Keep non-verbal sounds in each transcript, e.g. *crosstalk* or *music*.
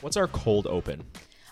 What's our cold open?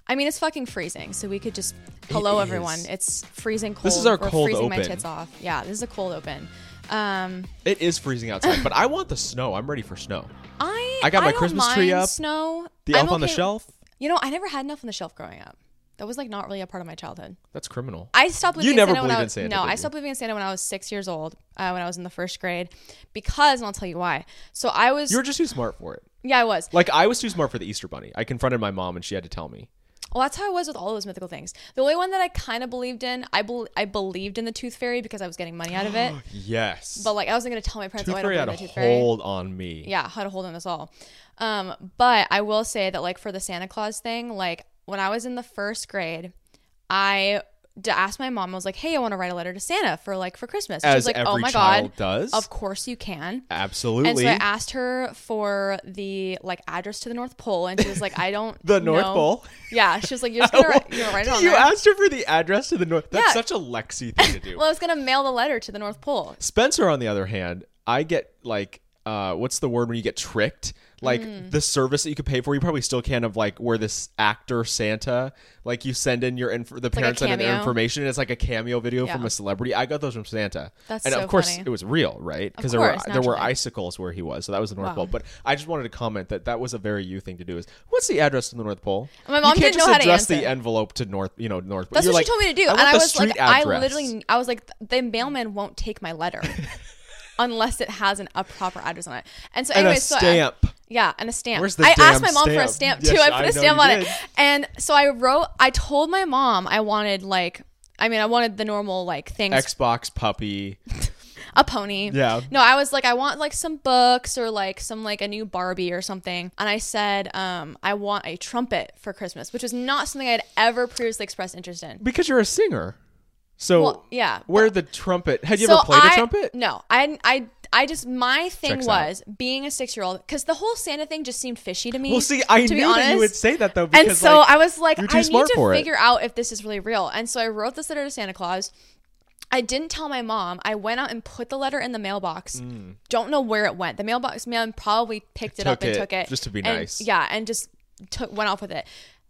I mean, it's fucking freezing, so we could just. Hello, is. everyone. It's freezing cold. This is our We're cold freezing my open. tits off. Yeah, this is a cold open. Um, It is freezing outside, but I want the snow. I'm ready for snow. I I got my don't Christmas tree mind up. Snow. The I'm elf on the okay- shelf. You know, I never had enough on the shelf growing up. That was like not really a part of my childhood. That's criminal. I stopped believing You never in Santa when I believed in was, Santa, No, did I you? stopped believing in Santa when I was six years old. Uh, when I was in the first grade, because and I'll tell you why. So I was. You were just too smart for it. Yeah, I was. Like I was too smart for the Easter Bunny. I confronted my mom and she had to tell me. Well, that's how I was with all those mythical things. The only one that I kind of believed in, I bel I believed in the Tooth Fairy because I was getting money out of it. *gasps* Yes. but like, I wasn't gonna tell my parents, Tooth oh, I don't Fairy believe had in a the Tooth Fairy. hold on me. yeah, had a hold on us all. Um, but I will say that like for the Santa Claus thing, like when I was in the first grade, I d- ask my mom. I was like, "Hey, I want to write a letter to Santa for like for Christmas." And she As was like, every "Oh my child god, does. of course you can." Absolutely. And so I asked her for the like address to the North Pole, and she was like, "I don't *laughs* The North. Pole? Yeah, she was like, "You're just gonna *laughs* write, you're write it on you there." asked her for the address to the north. Pole. That's Yeah. such a Lexi thing to do. *laughs* well, I was gonna mail the letter to the North Pole. Spencer, on the other hand, I get like, uh, what's the word when you get tricked? Like Mm. the service that you could pay for, you probably still can of like where this actor Santa, like you send in your inf- the like a parents send in their information. And it's like a cameo video Yeah. from a celebrity. I got those from Santa. That's and so of course funny. it was real, right? Because there were course, there were icicles where he was, so that was the North Wow. Pole. But I just wanted to comment that that was a very you thing to do. Is what's the address to the North Pole? My mom you can't didn't know just how to address the envelope to North, you know, North. That's what like, she told me to do, I and I was like, street I literally, I was like, the mailman won't take my letter *laughs* unless it has an, a proper address on it. And so, And a anyway, so I- yeah, and a stamp. Where's the I asked my mom for a stamp? stamp too. Yes, I put I a stamp on did. it, and so I wrote. I told my mom I wanted like, I mean, I wanted the normal like things, Xbox puppy. *laughs* a pony. Yeah. No, I was like, I want like some books or like some like a new Barbie or something. And I said, um, I want a trumpet for Christmas, which was not something I had ever previously expressed interest in. Because you're a singer. So Well, yeah, Where the trumpet? Had you so ever played I, a trumpet? No, I, I, I just my thing Checks out. was being a six year old because the whole Santa thing just seemed fishy to me. Well, see, I knew that you would say that though. Because, and so like, I was like, I need to for it. figure out if this is really real. And so I wrote this letter to Santa Claus. I didn't tell my mom. I went out and put the letter in the mailbox. Mm. Don't know where it went. The mailbox man probably picked it Took up and it took it just to be And- nice. Yeah, and just took went off with it.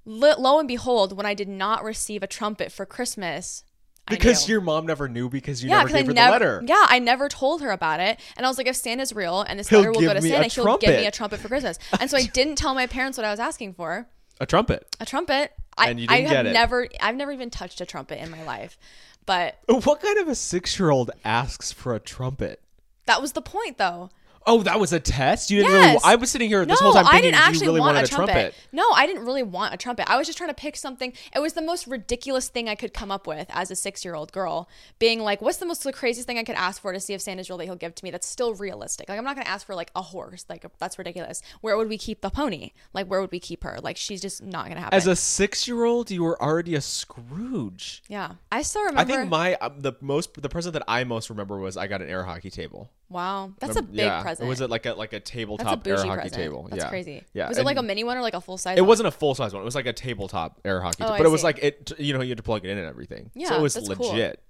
Lo, lo and behold, when I did not receive a trumpet for Christmas, because your mom never knew because you Yeah, never 'cause I gave her never, the letter. Yeah, I never told her about it. And I was like, if Santa's real and this He'll letter will go to Santa, he'll give me a trumpet for Christmas. And so I *laughs* didn't tell my parents what I was asking for. A trumpet. A trumpet. I, And you didn't have get it. never I've never even touched a trumpet in my life. But What kind of a six-year-old asks for a trumpet? that was the point though. Oh, that was a test. You didn't really. Yes. I was sitting here this no, whole time I thinking didn't actually you really want wanted a trumpet. trumpet. No, I didn't really want a trumpet. I was just trying to pick something. It was the most ridiculous thing I could come up with as a six-year-old girl, being like, "What's the most the craziest thing I could ask for to see if Santa's real that he'll give to me? That's still realistic. Like, I'm not gonna ask for like a horse. Like, that's ridiculous. Where would we keep the pony? Like, where would we keep her? Like, she's just not gonna happen. As a six-year-old, you were already a Scrooge. yeah, I still remember. I think my um, the most the present that I most remember was I got an air hockey table. Wow, that's a big yeah, present. Was it like a like a That's a tabletop air hockey present. table? That's yeah. crazy. Yeah. Was it like a mini one or like a full size? It one? wasn't a full size one. It was like a tabletop air hockey. Oh, table. I but it was see. like it. You know, you had to plug it in and everything. so Yeah, it was that's cool. legit.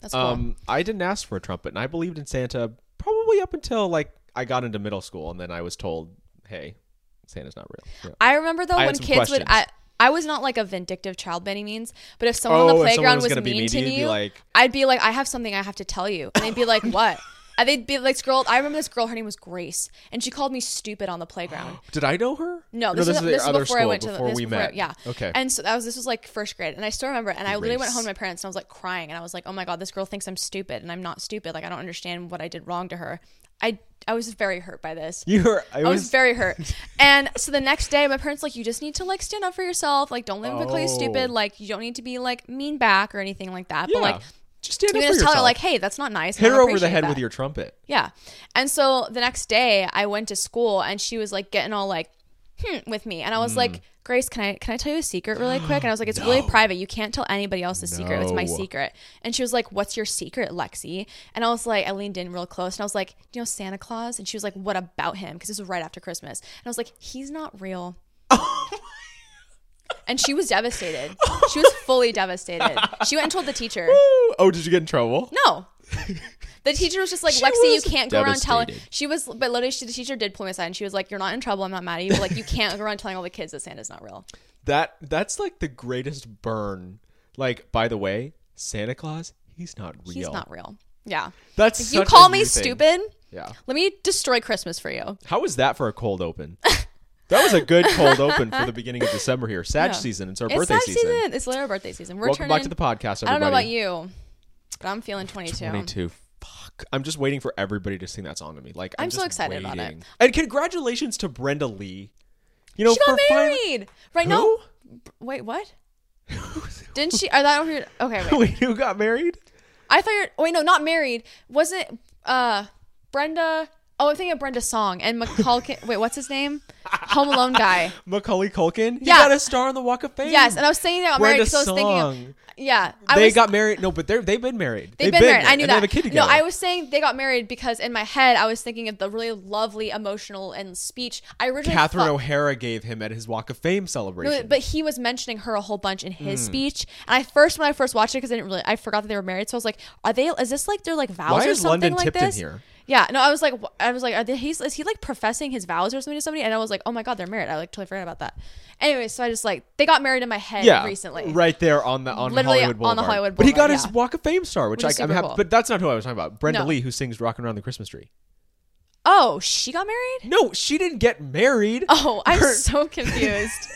That's cool. Um, I didn't ask for a trumpet, and I believed in Santa probably up until like I got into middle school, and then I was told, "Hey, Santa's not real." Yeah. I remember though I when kids would. I, I was not like a vindictive child by any means, but if someone Oh, on the someone playground was was, mean, to to you, you'd you, like- I'd be like, I have something I have to tell you, and they'd be like, *laughs* what? And they'd be like, this girl. I remember this girl. Her name was Grace, and she called me stupid on the playground. *gasps* Did I know her? No, this, is this is other before I school, went to the, before this we met. Yeah. Okay. And so that was this was like first grade, and I still remember. it, And I literally went home to my parents, and I was like crying, and I was like, oh my god, this girl thinks I'm stupid, and I'm not stupid. Like I don't understand what I did wrong to her. I I was very hurt by this. you were. I I was was. very hurt. *laughs* And so the next day, my parents like, you just need to like stand up for yourself. Like, don't let them call you Oh. stupid. Like, you don't need to be like mean back or anything like that. yeah. But like, just stand you up for just tell yourself. her like, hey, that's not nice. Hit her over the head that. with your trumpet. Yeah. And so the next day, I went to school and she was like getting all like, hmm, with me, and I was Hmm. like, Grace, can I can I tell you a secret really quick? And I was like, it's really *gasps* private. You can't tell anybody else the secret. It's my secret. And she was like, what's your secret, Lexi? And I was like, I leaned in real close and I was like, you know Santa Claus? And she was like, what about him? Because this was right after Christmas. And I was like, he's not real. *laughs* and she was devastated. *laughs* She was fully devastated. She went and told the teacher. oh, did you get in trouble? No. *laughs* The teacher was just like, She Lexi, you was can't go around telling. devastated. She was, but literally, she, the teacher did pull me aside and she was like, "You're not in trouble. I'm not mad at you. But like, you can't go around telling all the kids that Santa's not real." That that's like the greatest burn. Like, by the way, Santa Claus, he's not real. He's not real. Yeah. That's You such a call me you thing. stupid? Yeah. Let me destroy Christmas for you. How was that for a cold open? *laughs* that was a good cold *laughs* open for the beginning of December here. Sag Yeah. season. It's our It's birthday season. It's literally our birthday season. We're Welcome turning. back to the podcast, everybody. I don't know about you, but I'm feeling 22. 22. Fuck. I'm just waiting for everybody to sing that song to me. Like I'm, I'm so just excited about it. waiting. And congratulations to Brenda Lee. You know, She got for married. Right? Who? No. Wait, what? *laughs* Didn't she? Are that over here? Okay, wait. Wait, who got married? I thought you're. Wait, no, not married. Was it uh Brenda? Oh, I'm thinking of Brenda Song and Macaulay. wait, what's his name? Home Alone guy. *laughs* Macaulay Culkin. He Yeah. got a star on the Walk of Fame. Yes, and I was saying they got married Brenda because I was thinking of. Yeah, I they was, got married. No, but they're they've been married. They've been, married. I knew that. They have a kid together. No, I was saying they got married because in my head I was thinking of the really lovely, emotional, and speech. I originally Catherine thought, O'Hara gave him at his Walk of Fame celebration. No, but he was mentioning her a whole bunch in his Hmm. speech. And I first, when I first watched it, because I didn't really, I forgot that they were married. So I was like, are they? Is this like their like vows Why or is something London like Tipton this? here? Yeah, no, I was like, I was like, are they, he's, is he like professing his vows or something to somebody? And I was like, oh my god, they're married. I like totally forgot about that. Anyway, so I just like they got married in my head yeah, recently. right there on the on Literally Hollywood on the Hollywood Boulevard. But he got Boulevard, his. Walk of Fame star, which, Which I, I'm happy. cool. But that's not who I was talking about. Brenda No. Lee, who sings "Rocking Around the Christmas Tree." Oh, she got married. No, she didn't get married. Oh, I'm Her- so *laughs* confused.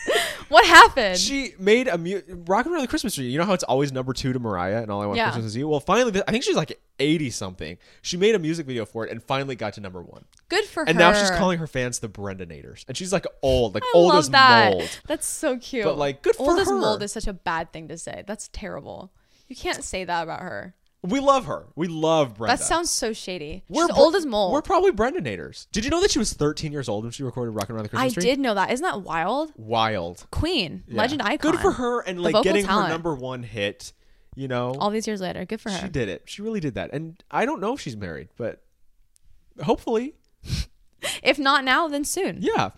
what happened? She made a mu- "Rocking Around the Christmas Tree." You know how it's always number two to Mariah and "All I Want for Yeah. Christmas Is You." Well, finally, I think she's like eighty something. She made a music video for it and finally got to number one. Good for her. And now she's calling her fans the Brendanators, and she's like old, like I old love as that. mold. That's so cute. But, like, good for old as her. mold is such a bad thing to say. That's terrible. You can't say that about her. We love her. We love Brenda. That sounds so shady. We're She's old as mold. We're probably Brendanators. Did you know that she was 13 years old when she recorded "Rocking Around the I Christmas Tree"? did know that. Isn't that wild? Wild. Queen, Yeah. legend icon. Good for her and like vocal getting her talent. number one hit. You know, All these years later, good for her. she did it. She really did that. And I don't know if she's married, but hopefully, *laughs* If not now, then soon. yeah.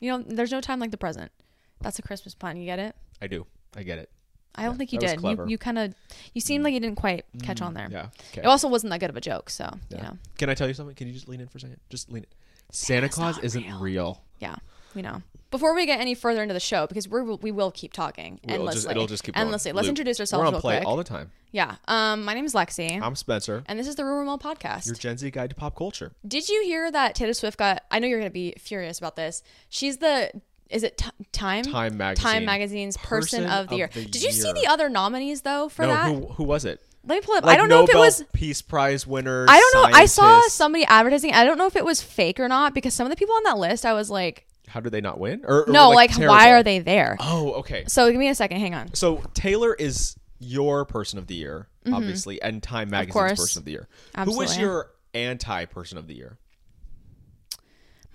You know, there's no time like the present. That's a Christmas pun. You get it? I do. I get it. I don't Yeah, think you did. You, you kind of, you seemed like you didn't quite catch on there. Yeah. Okay. It also wasn't that good of a joke, so Yeah. you know, Can I tell you something? Can you just lean in for a second? Just lean in. Santa Claus isn't real. real. yeah, we know. Before we get any further into the show, because we're, we will keep talking It'll endlessly. just, it'll just keep going. endlessly. Let's Loop. introduce ourselves We're on real play quick. all the time. yeah. Um, my name is Lexi, I'm Spencer. and this is the Rumor Mill podcast. Your Gen Z guide to pop culture. Did you hear that Taylor Swift got? I know you're going to be furious about this. She's the. Is it t- Time? Time Magazine. Time Magazine's Person, of the Year. the Did you see Year. the other nominees though for no, that? who who was it? Let me pull it up. Like I don't know if it Nobel was. Peace Prize winners. I don't know. I saw scientists. somebody advertising. I don't know if it was fake or not because some of the people on that list, I was like, How did they not win? Or, or, no, like, terrible? why are they there? Oh, okay. So give me a second. Hang on. So Taylor is your person of the year, obviously, and Time Magazine's Mm-hmm. course. person of the year. Who was Absolutely. your anti person of the year?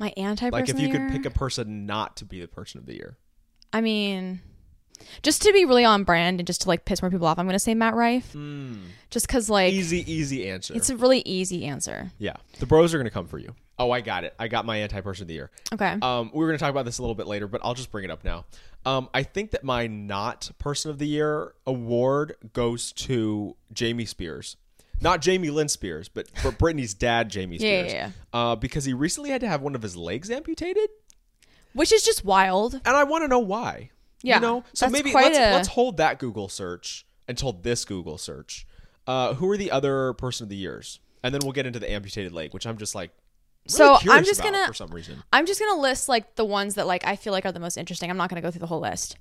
My anti person. Like if you could pick a person not to be the person of the year. I mean, just to be really on brand and just to like piss more people off, I'm going to say Matt Rife. Just because like Easy, easy answer. it's a really easy answer. yeah, the bros are gonna come for you. Oh, I got it. I got my anti person of the year. Okay. Um, we were going to talk about this a little bit later, but I'll just bring it up now. Um, I think that my not person of the year award goes to Jamie Spears. Not Jamie Lynn Spears, but but *laughs* Britney's dad, Jamie Yeah, Spears. yeah, Uh, because he recently had to have one of his legs amputated, Which is just wild. and I want to know why. Yeah, you know. So that's maybe quite let's a- let's hold that Google search until this Google search. Uh, who are the other person of the years? And then we'll get into the amputated leg, which I'm just like. Really So, I'm curious just about gonna- for some reason. I'm just gonna list like the ones that like I feel like are the most interesting. I'm not gonna go through the whole list.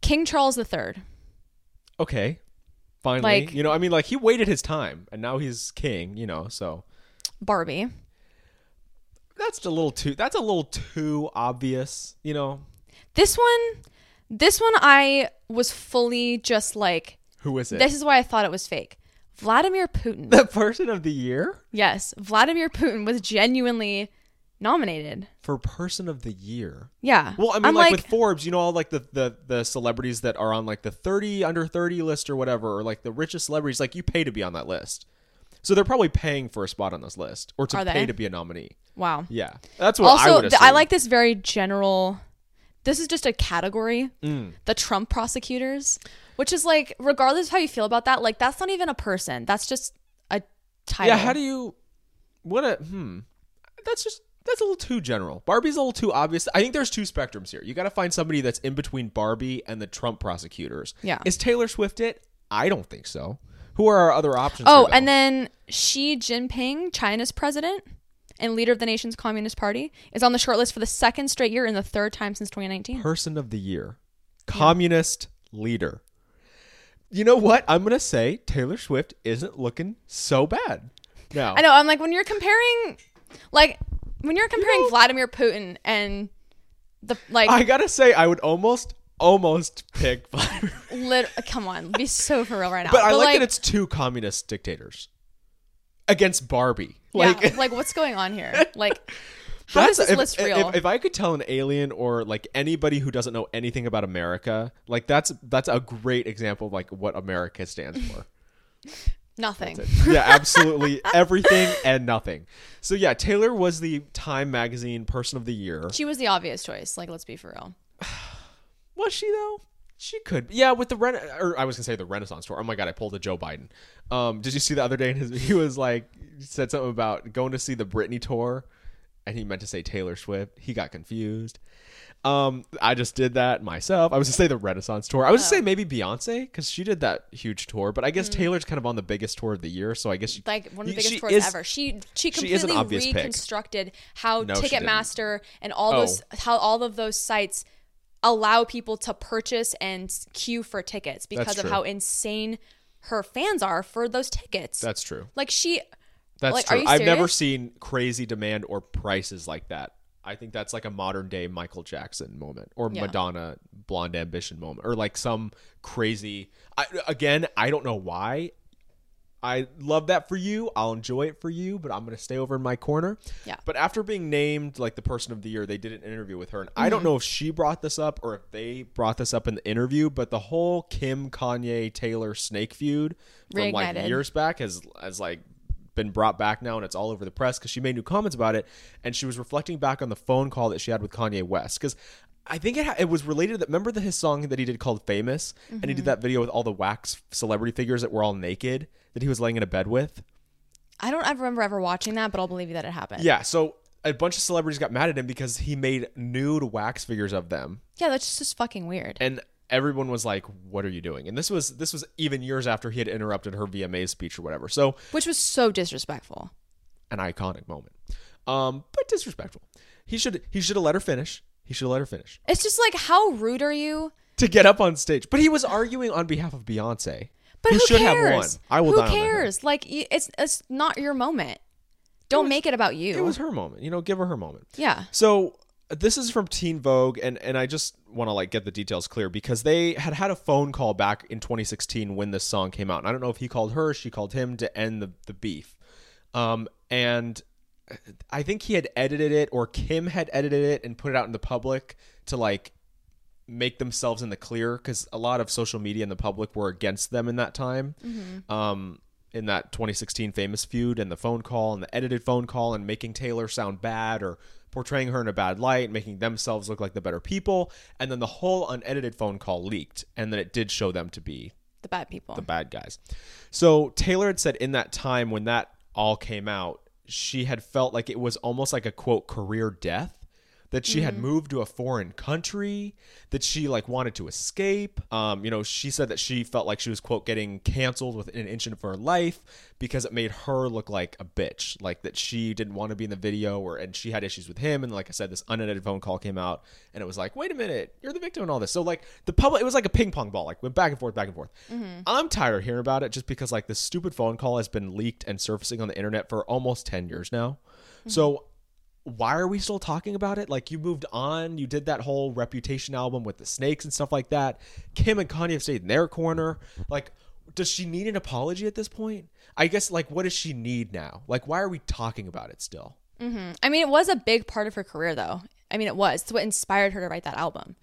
King Charles III. okay finally Like- you know i mean like he waited his time and now he's king you know so Barbie. that's a little too that's a little too obvious you know This one, this one, I was fully just like, who is it this is why I thought it was fake. Vladimir Putin. the *laughs* person of the year yes, Vladimir Putin was genuinely nominated. for person of the year Yeah. well i mean I'm like, with forbes you know all like the, the the celebrities that are on like the 30 under 30 list or whatever or like the richest celebrities like you pay to be on that list so they're probably paying for a spot on this list or to pay they? to be a nominee wow. yeah that's what i also, would th- I like this very general this is just a category, Mm. the Trump prosecutors, which is like, regardless of how you feel about that, like that's not even a person. That's just a title. Yeah, how do you what a hmm. That's just that's a little too general. Barbie's a little too obvious. I think there's two spectrums here. You got to find somebody that's in between Barbie and the Trump prosecutors. Yeah. Is Taylor Swift it? I don't think so. Who are our other options? Oh, here, and then Xi Jinping, China's president and leader of the nation's Communist Party, is on the shortlist for the second straight year and the third time since 2019. person of the year, communist leader. You know what? I'm gonna say Taylor Swift isn't looking so bad. Now, I know. I'm like when you're comparing, like when you're comparing Vladimir Putin and the like, I gotta say I would almost almost pick *laughs* Vladimir. lit- come on, be so for real right now. But I like, that it's two communist dictators against Barbie. Like yeah, *laughs* like what's going on here? *laughs* Like, how is this if, list if- real? If, I could tell an alien or like anybody who doesn't know anything about America, like that's that's a great example of like what America stands for. Nothing. yeah, absolutely *laughs* everything and nothing. So yeah, Taylor was the Time Magazine Person of the Year. She was the obvious choice. Like, let's be for real. *sighs* Was she though? She could. Yeah, with the Ren or I was gonna say the Renaissance tour. Oh my god, I pulled a Joe Biden. Um, did you see the other day? In his, he was like said something about going to see the Britney tour, and he meant to say Taylor Swift. He got confused. Um, I just did that myself. I was to say the Renaissance tour. I was to say maybe Beyonce because she did that huge tour. But I guess Taylor's kind of on the biggest tour of the year, so I guess she, Like one of the biggest tours is- ever. She she she completely pick. reconstructed how No. Ticketmaster and all Oh. those how all of those sites allow people to purchase and queue for tickets because of how insane her fans are for those tickets. That's true. like she That's Like, true. I've never seen crazy demand or prices like that. I think that's like a modern day Michael Jackson moment or Yeah. Madonna Blonde Ambition moment or like some crazy. I, again, I don't know why. I love that for you. I'll enjoy it for you, but I'm going to stay over in my corner. Yeah. But after being named like the person of the year, they did an interview with her. And I Mm-hmm. don't know if she brought this up or if they brought this up in the interview, but the whole Kim, Kanye, Taylor snake feud from like years back has, has like been brought back now and it's all over the press because she made new comments about it. And she was reflecting back on the phone call that she had with Kanye West. Because I think it, ha- it was related to that. Remember the, his song that he did called Famous? And he did mm-hmm. that video with all the wax celebrity figures that were all naked that he was laying in a bed with? I don't ever remember ever watching that, but I'll believe you that it happened. Yeah, so a bunch of celebrities got mad at him because he made nude wax figures of them, Yeah, that's just fucking weird. and everyone was like, "What are you doing?" And this was this was even years after he had interrupted her VMA speech or whatever. So Which was so disrespectful. an iconic moment, um, but disrespectful. He should he should have let her finish. He should have let her finish It's just like how rude are you? to get up on stage. But he was arguing on behalf of Beyonce. But who who should cares? have won. I will Who cares? Like it's it's not your moment. Don't make it about you. It was her moment. You know, give her her moment. yeah. So this is from Teen Vogue, and and I just want to like get the details clear because they had had a phone call back in 2016 when this song came out, and I don't know if he called her, she called him to end the the beef, um, and I think he had edited it or Kim had edited it and put it out in the public to like make themselves in the clear because a lot of social media and the public were against them in that time. Um, in that 2016 famous feud and the phone call and the edited phone call and making Taylor sound bad or portraying her in a bad light, making themselves look like the better people. And then the whole unedited phone call leaked. And then it did show them to be The bad people. the bad guys. So Taylor had said in that time when that all came out, she had felt like it was almost like a quote career death. That she had mm-hmm. moved to a foreign country, that she like wanted to escape. Um, you know, she said that she felt like she was quote getting canceled within an inch of her life because it made her look like a bitch, like that she didn't want to be in the video, or and she had issues with him. And like I said, this unedited phone call came out, and it was like, wait a minute, you're the victim in all this. So like the public, it was like a ping pong ball, like went back and forth, back and forth. Mm-hmm. I'm tired of hearing about it just because like this stupid phone call has been leaked and surfacing on the internet for almost 10 years now. Mm-hmm. So why are we still talking about it? Like you moved on, you did that whole reputation album with the snakes and stuff like that. Kim and Kanye have stayed in their corner. Like, does she need an apology at this point? I guess like what does she need now? Like why are we talking about it still? Mm-hmm. I mean, it was a big part of her career, though. I mean, it was. It's what inspired her to write that album.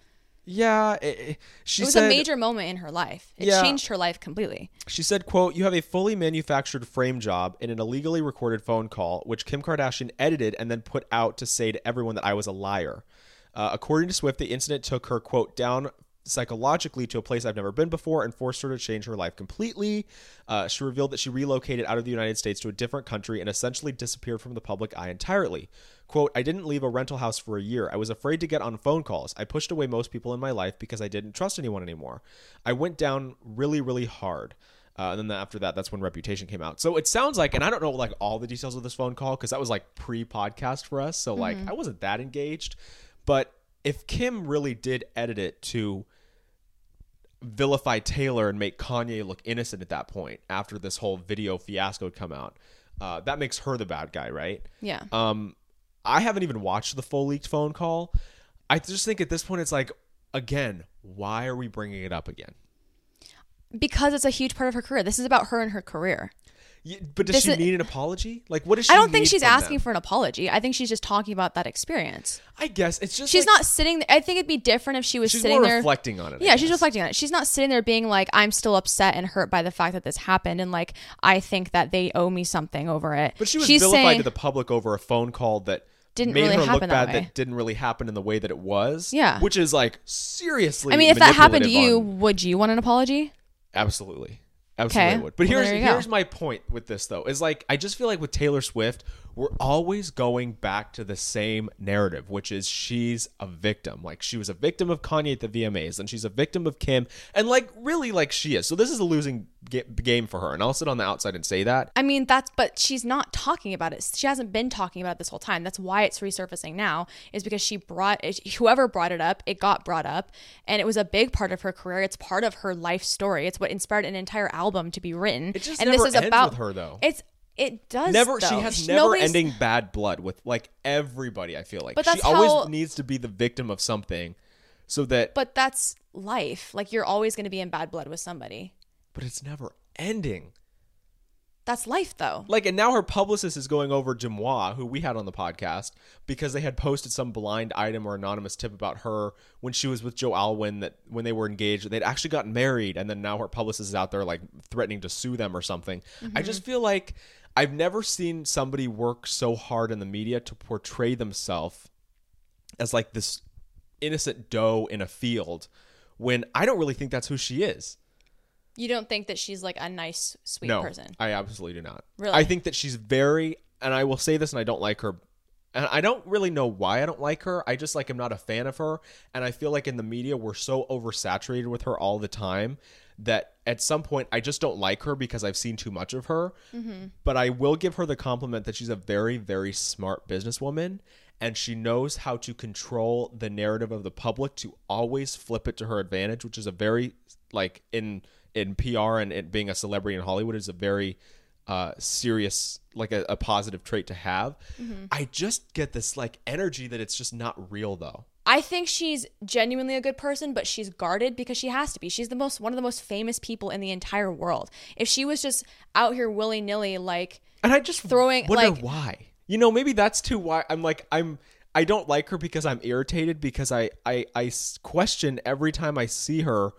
Yeah, it, it- she It was said a major moment in her life. It Yeah. changed her life completely. She said, quote, You have a fully manufactured frame job in an illegally recorded phone call, which Kim Kardashian edited and then put out to say to everyone that I was a liar. Uh, according to Swift, the incident took her, quote, down psychologically to a place I've never been before and forced her to change her life completely. Uh, she revealed that she relocated out of the United States to a different country and essentially disappeared from the public eye entirely. Quote, I didn't leave a rental house for a year. I was afraid to get on phone calls. I pushed away most people in my life because I didn't trust anyone anymore. I went down really, really hard. Uh, and then after that, that's when Reputation came out. So it sounds like, and I don't know like all the details of this phone call because that was like pre-podcast for us. So like I wasn't that engaged. But if Kim really did edit it to vilify Taylor and make Kanye look innocent at that point after this whole video fiasco had come out, uh, that makes her the bad guy, right? Yeah. Um, I haven't even watched the full leaked phone call. I just think at this point it's like, again, why are we bringing it up again? because it's a huge part of her career. This is about her and her career. Y- But does This she is- need an apology? Like, what does she? I don't think she's asking them? for an apology. I think she's just talking about that experience. I guess it's just She's like- not sitting. There. I think it'd be different if she was She's sitting more there reflecting on it. Yeah, she's reflecting on it. She's not sitting there being like, I'm still upset and hurt by the fact that this happened, and like I think that they owe me something over it. But she was she's vilified saying, to the public over a phone call that Didn't made really her look that bad. way. That didn't really happen in the way that it was. Yeah. which is like seriously. I mean, if that happened to you, on- would you want an apology? Absolutely. Absolutely Okay. would. But Well, here's there you go. here's my point with this though. Is like I just feel like with Taylor Swift, we're always going back to the same narrative, which is she's a victim. Like she was a victim of Kanye at the VMAs, and she's a victim of Kim, and like really like she is. So this is a losing ga- game for her, and I'll sit on the outside and say that. I mean, that's but she's not talking about it. She hasn't been talking about it this whole time. That's why it's resurfacing now, is because she brought whoever brought it up, it got brought up, and it was a big part of her career. It's part of her life story. It's what inspired an entire album to be written. It just and never this is ends about with her, though. It's it does Never, though. she has She- never nobody's- ending bad blood with like everybody. I feel like But she that's always how- needs to be the victim of something, so that. But that's life. Like you're always going to be in bad blood with somebody. but it's never ending. That's life, though. Like, and now her publicist is going over DeuxMoi, who we had on the podcast, because they had posted some blind item or anonymous tip about her when she was with Joe Alwyn that when they were engaged, and they'd actually gotten married, and then now her publicist is out there like threatening to sue them or something. I mm-hmm. just feel like I've never seen somebody work so hard in the media to portray themselves as like this innocent doe in a field when I don't really think that's who she is. You don't think that she's like a nice, sweet no, person. I absolutely do not. Really? I think that she's very, and I will say this, and I don't like her. And I don't really know why I don't like her. I just like am not a fan of her, and I feel like in the media we're so oversaturated with her all the time that at some point I just don't like her because I've seen too much of her. But I will give her the compliment that she's a very, very smart businesswoman. And she knows how to control the narrative of the public to always flip it to her advantage, which is a very like in in PR and it being a celebrity in Hollywood is a very uh, serious, like a, a positive trait to have. I just get this like energy that it's just not real though. I think she's genuinely a good person, but she's guarded because she has to be. She's the most one of the most famous people in the entire world. If she was just out here willy nilly, like And I just Throwing, wonder like- why. You know, maybe that's too why I'm like I'm I don't like her because I'm irritated because I I I question every time I see her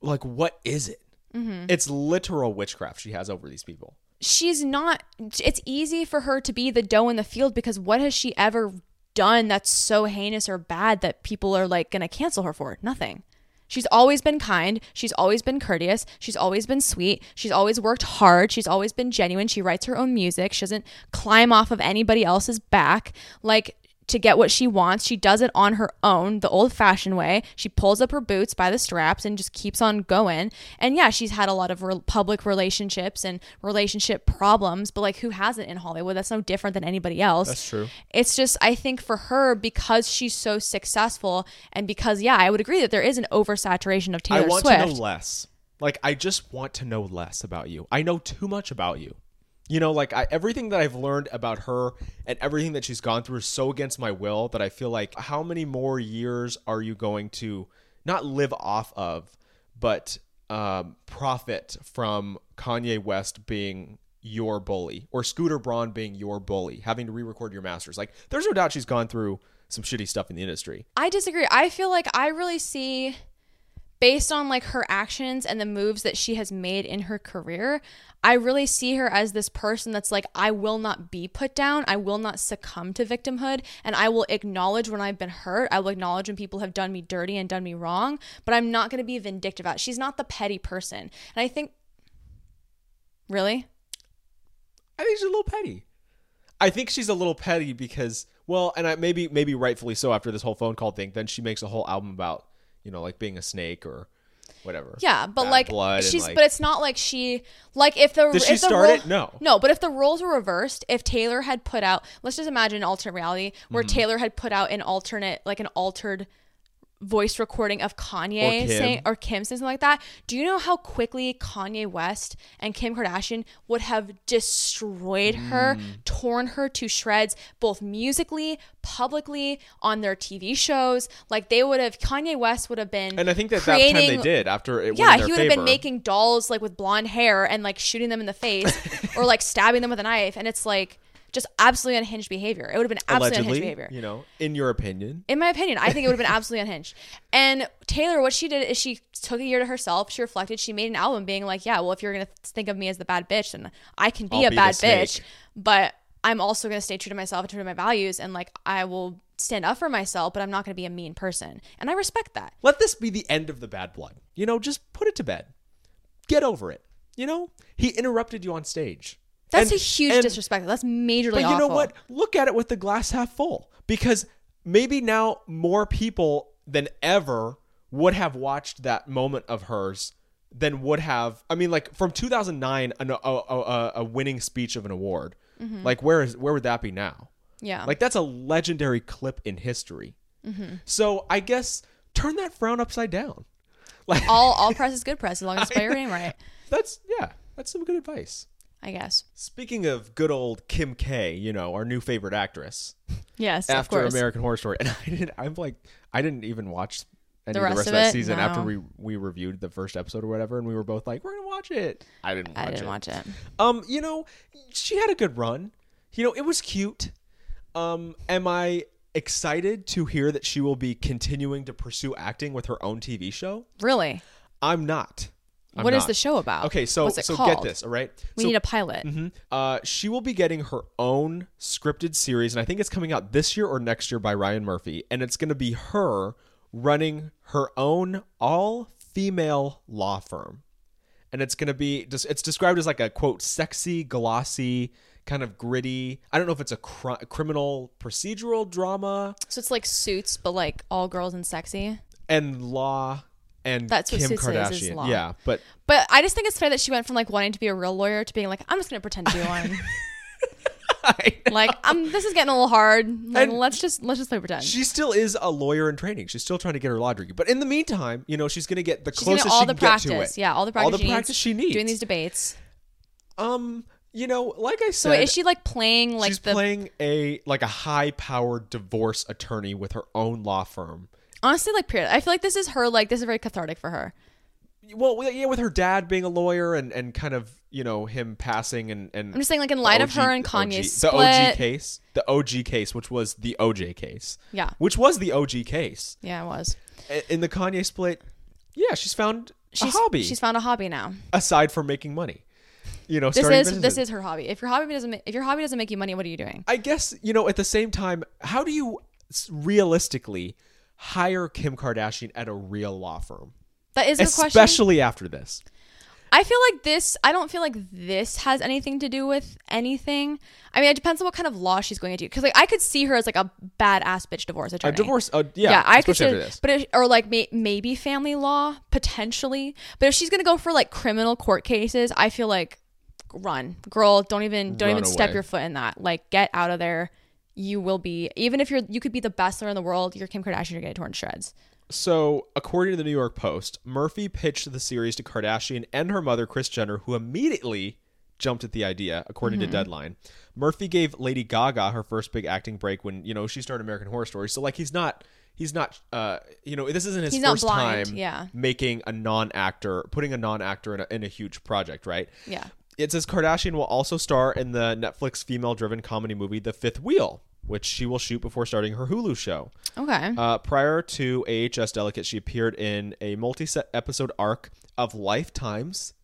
like what is it? Mm-hmm. It's literal witchcraft she has over these people. she's not it's easy for her to be the doe in the field because what has she ever done that's so heinous or bad that people are like gonna cancel her for? Nothing. She's always been kind. She's always been courteous. She's always been sweet. She's always worked hard. She's always been genuine. She writes her own music. She doesn't climb off of anybody else's back. Like to get what she wants. She does it on her own, the old fashioned way. She pulls up her boots by the straps and just keeps on going. And yeah, she's had a lot of re- public relationships and relationship problems, but like who hasn't in Hollywood? That's no different than anybody else. That's true. It's just, I think for her, because she's so successful and because, yeah, I would agree that there is an oversaturation of Taylor Swift. I want Swift. to know less. Like I just want to know less about you. I know too much about you. You know, like I, everything that I've learned about her and everything that she's gone through is so against my will that I feel like how many more years are you going to not live off of, but um, profit from Kanye West being your bully or Scooter Braun being your bully, having to re-record your masters? Like, there's no doubt she's gone through some shitty stuff in the industry. I disagree. I feel like I really see based on like her actions and the moves that she has made in her career, I really see her as this person that's like, I will not be put down. I will not succumb to victimhood. And I will acknowledge when I've been hurt. I will acknowledge when people have done me dirty and done me wrong. But I'm not going to be vindictive about it. She's not the petty person. And I think, really? I think she's a little petty. I think she's a little petty because, well, and I maybe maybe rightfully so after this whole phone call thing. Then she makes a whole album about you know like being a snake or whatever. Yeah, but Bad like blood and, she's like- but it's not like she like if the Did she if the start role- it? No. No, but if the roles were reversed, if Taylor had put out let's just imagine an alternate reality where Mm-hmm. Taylor had put out an alternate like an altered voice recording of Kanye Or saying or Kim saying something like that. Do you know how quickly Kanye West and Kim Kardashian would have destroyed her, Mm. torn her to shreds, both musically, publicly, on their TV shows? Like they would have Kanye West would have been and I think that that time they did after it. yeah, their he would have been making dolls like with blonde hair and like shooting them in the face *laughs* or like stabbing them with a knife, and it's like just absolutely unhinged behavior. It would have been absolutely allegedly. unhinged behavior. You know, in your opinion, In my opinion, I think it would have been absolutely unhinged. And Taylor, what she did is she took a year to herself. She reflected. She made an album being like, yeah, well, if you're gonna think of me as the bad bitch, then I can be I'll a be bad bitch. But I'm also gonna stay true to myself and true to my values, and like I will stand up for myself, but I'm not gonna be a mean person. And I respect that. let this be the end of the bad blood. You know, just put it to bed. Get over it. You know, he interrupted you on stage. That's And- a huge and- disrespect. That's majorly But you awful. know what? Look at it with the glass half full because maybe now more people than ever would have watched that moment of hers than would have. I mean, like from 2009, an, a, a, a winning speech of an award. Mm-hmm. Like where is where would that be now? Yeah. Like that's a legendary clip in history. Mm-hmm. So I guess turn that frown upside down. *laughs* Like all all press is good press as long as you *laughs* spell your name right. that's yeah, that's some good advice. I guess. Speaking of good old Kim K, you know, our new favorite actress. Yes, of after. American Horror Story, *laughs* and I didn't. I'm like, I didn't even watch any The of the rest rest of of that it? season No. after we we reviewed the first episode or whatever, and we were both like, we're gonna watch it. I didn't. Watch I didn't it. watch it. Um, you know, she had a good run. You know, it was cute. Um, am I excited to hear that she will be continuing to pursue acting with her own TV show? Really? I'm not. I'm What is not. the show about? Okay, so so called? get this, all right? We so, need a pilot. Mhm. Uh, she will be getting her own scripted series, and I think it's coming out this year or next year by Ryan Murphy, and it's going to be her running her own all-female law firm, and it's going to be it's described as like a quote sexy, glossy, kind of gritty. I don't know if it's a cri- criminal procedural drama So it's like Suits, but like all girls and sexy. and law. And That's what Kim Suits is, Kardashian, is law. yeah, but But I just think it's fair that she went from like wanting to be a real lawyer to being like, I'm just gonna pretend to be one. *laughs* *laughs* like, um, this is getting a little hard. Like, And let's just let's just play pretend. she still is a lawyer in training. She's still trying to get her law degree. But in the meantime, you know, she's going to get the She's closest all she the can practice. get to it. Yeah, all the practice. All the she practice needs she needs. doing these debates. Um, you know, like I said, So is she like playing like she's the? playing a like a high-powered divorce attorney with her own law firm. Honestly, like period. I feel like this is her. Like this is very cathartic for her. Well, yeah, with her dad being a lawyer and and kind of you know him passing and and I'm just saying, like in light of her and Kanye's OG, the OG case, the OG case, which was the OJ case, Yeah, which was the OG case yeah, it was. In the Kanye split. Yeah, she's found She's, a hobby She's found a hobby now. aside from making money. You know, This is businesses. this is her hobby. If your hobby doesn't if your hobby doesn't make you money, what are you doing? I guess you know. At the same time, how do you realistically hire Kim Kardashian at a real law firm, That is a question. especially after this? I feel like this. I don't feel like this has anything to do with anything. I mean, it depends on what kind of law she's going to do. Because like I could see her as like a badass bitch divorce attorney. A divorce, uh, yeah, Yeah, I could see, this. but or like may, maybe family law potentially. But if she's gonna go for like criminal court cases, I feel like run, girl. Don't even don't Run even step your foot in that. Like get out of there. You will be even if you're you could be the best lawyer in the world. You're Kim Kardashian. You're getting torn to shreds. So, according to the New York Post, Murphy pitched the series to Kardashian and her mother, Kris Jenner, who immediately jumped at the idea, according Mm-hmm. to Deadline. Murphy gave Lady Gaga her first big acting break when, you know, she started American Horror Story. So, like, he's not. He's not, uh, you know, this isn't his He's first time yeah. making a non-actor, putting a non-actor in a, in a huge project, right? Yeah. It says Kardashian will also star in the Netflix female-driven comedy movie The Fifth Wheel. Which she will shoot before starting her Hulu show. Okay. Uh, prior to AHS Delicate, she appeared in a multi-set episode arc of Lifetime's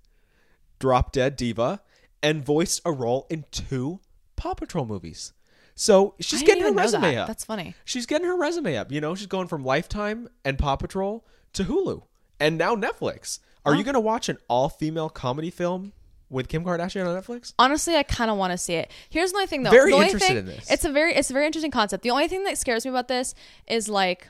Drop Dead Diva and voiced a role in two Paw Patrol movies. So she's getting her resume that. up. That's funny. She's getting her resume up. You know, she's going from Lifetime and Paw Patrol to Hulu and now Netflix. Are you going to watch an all-female comedy film with Kim Kardashian on Netflix? Honestly, I kind of want to see it. Here's my thing, though. Very the only interested thing- in this. It's a very, it's a very interesting concept. The only thing that scares me about this is like,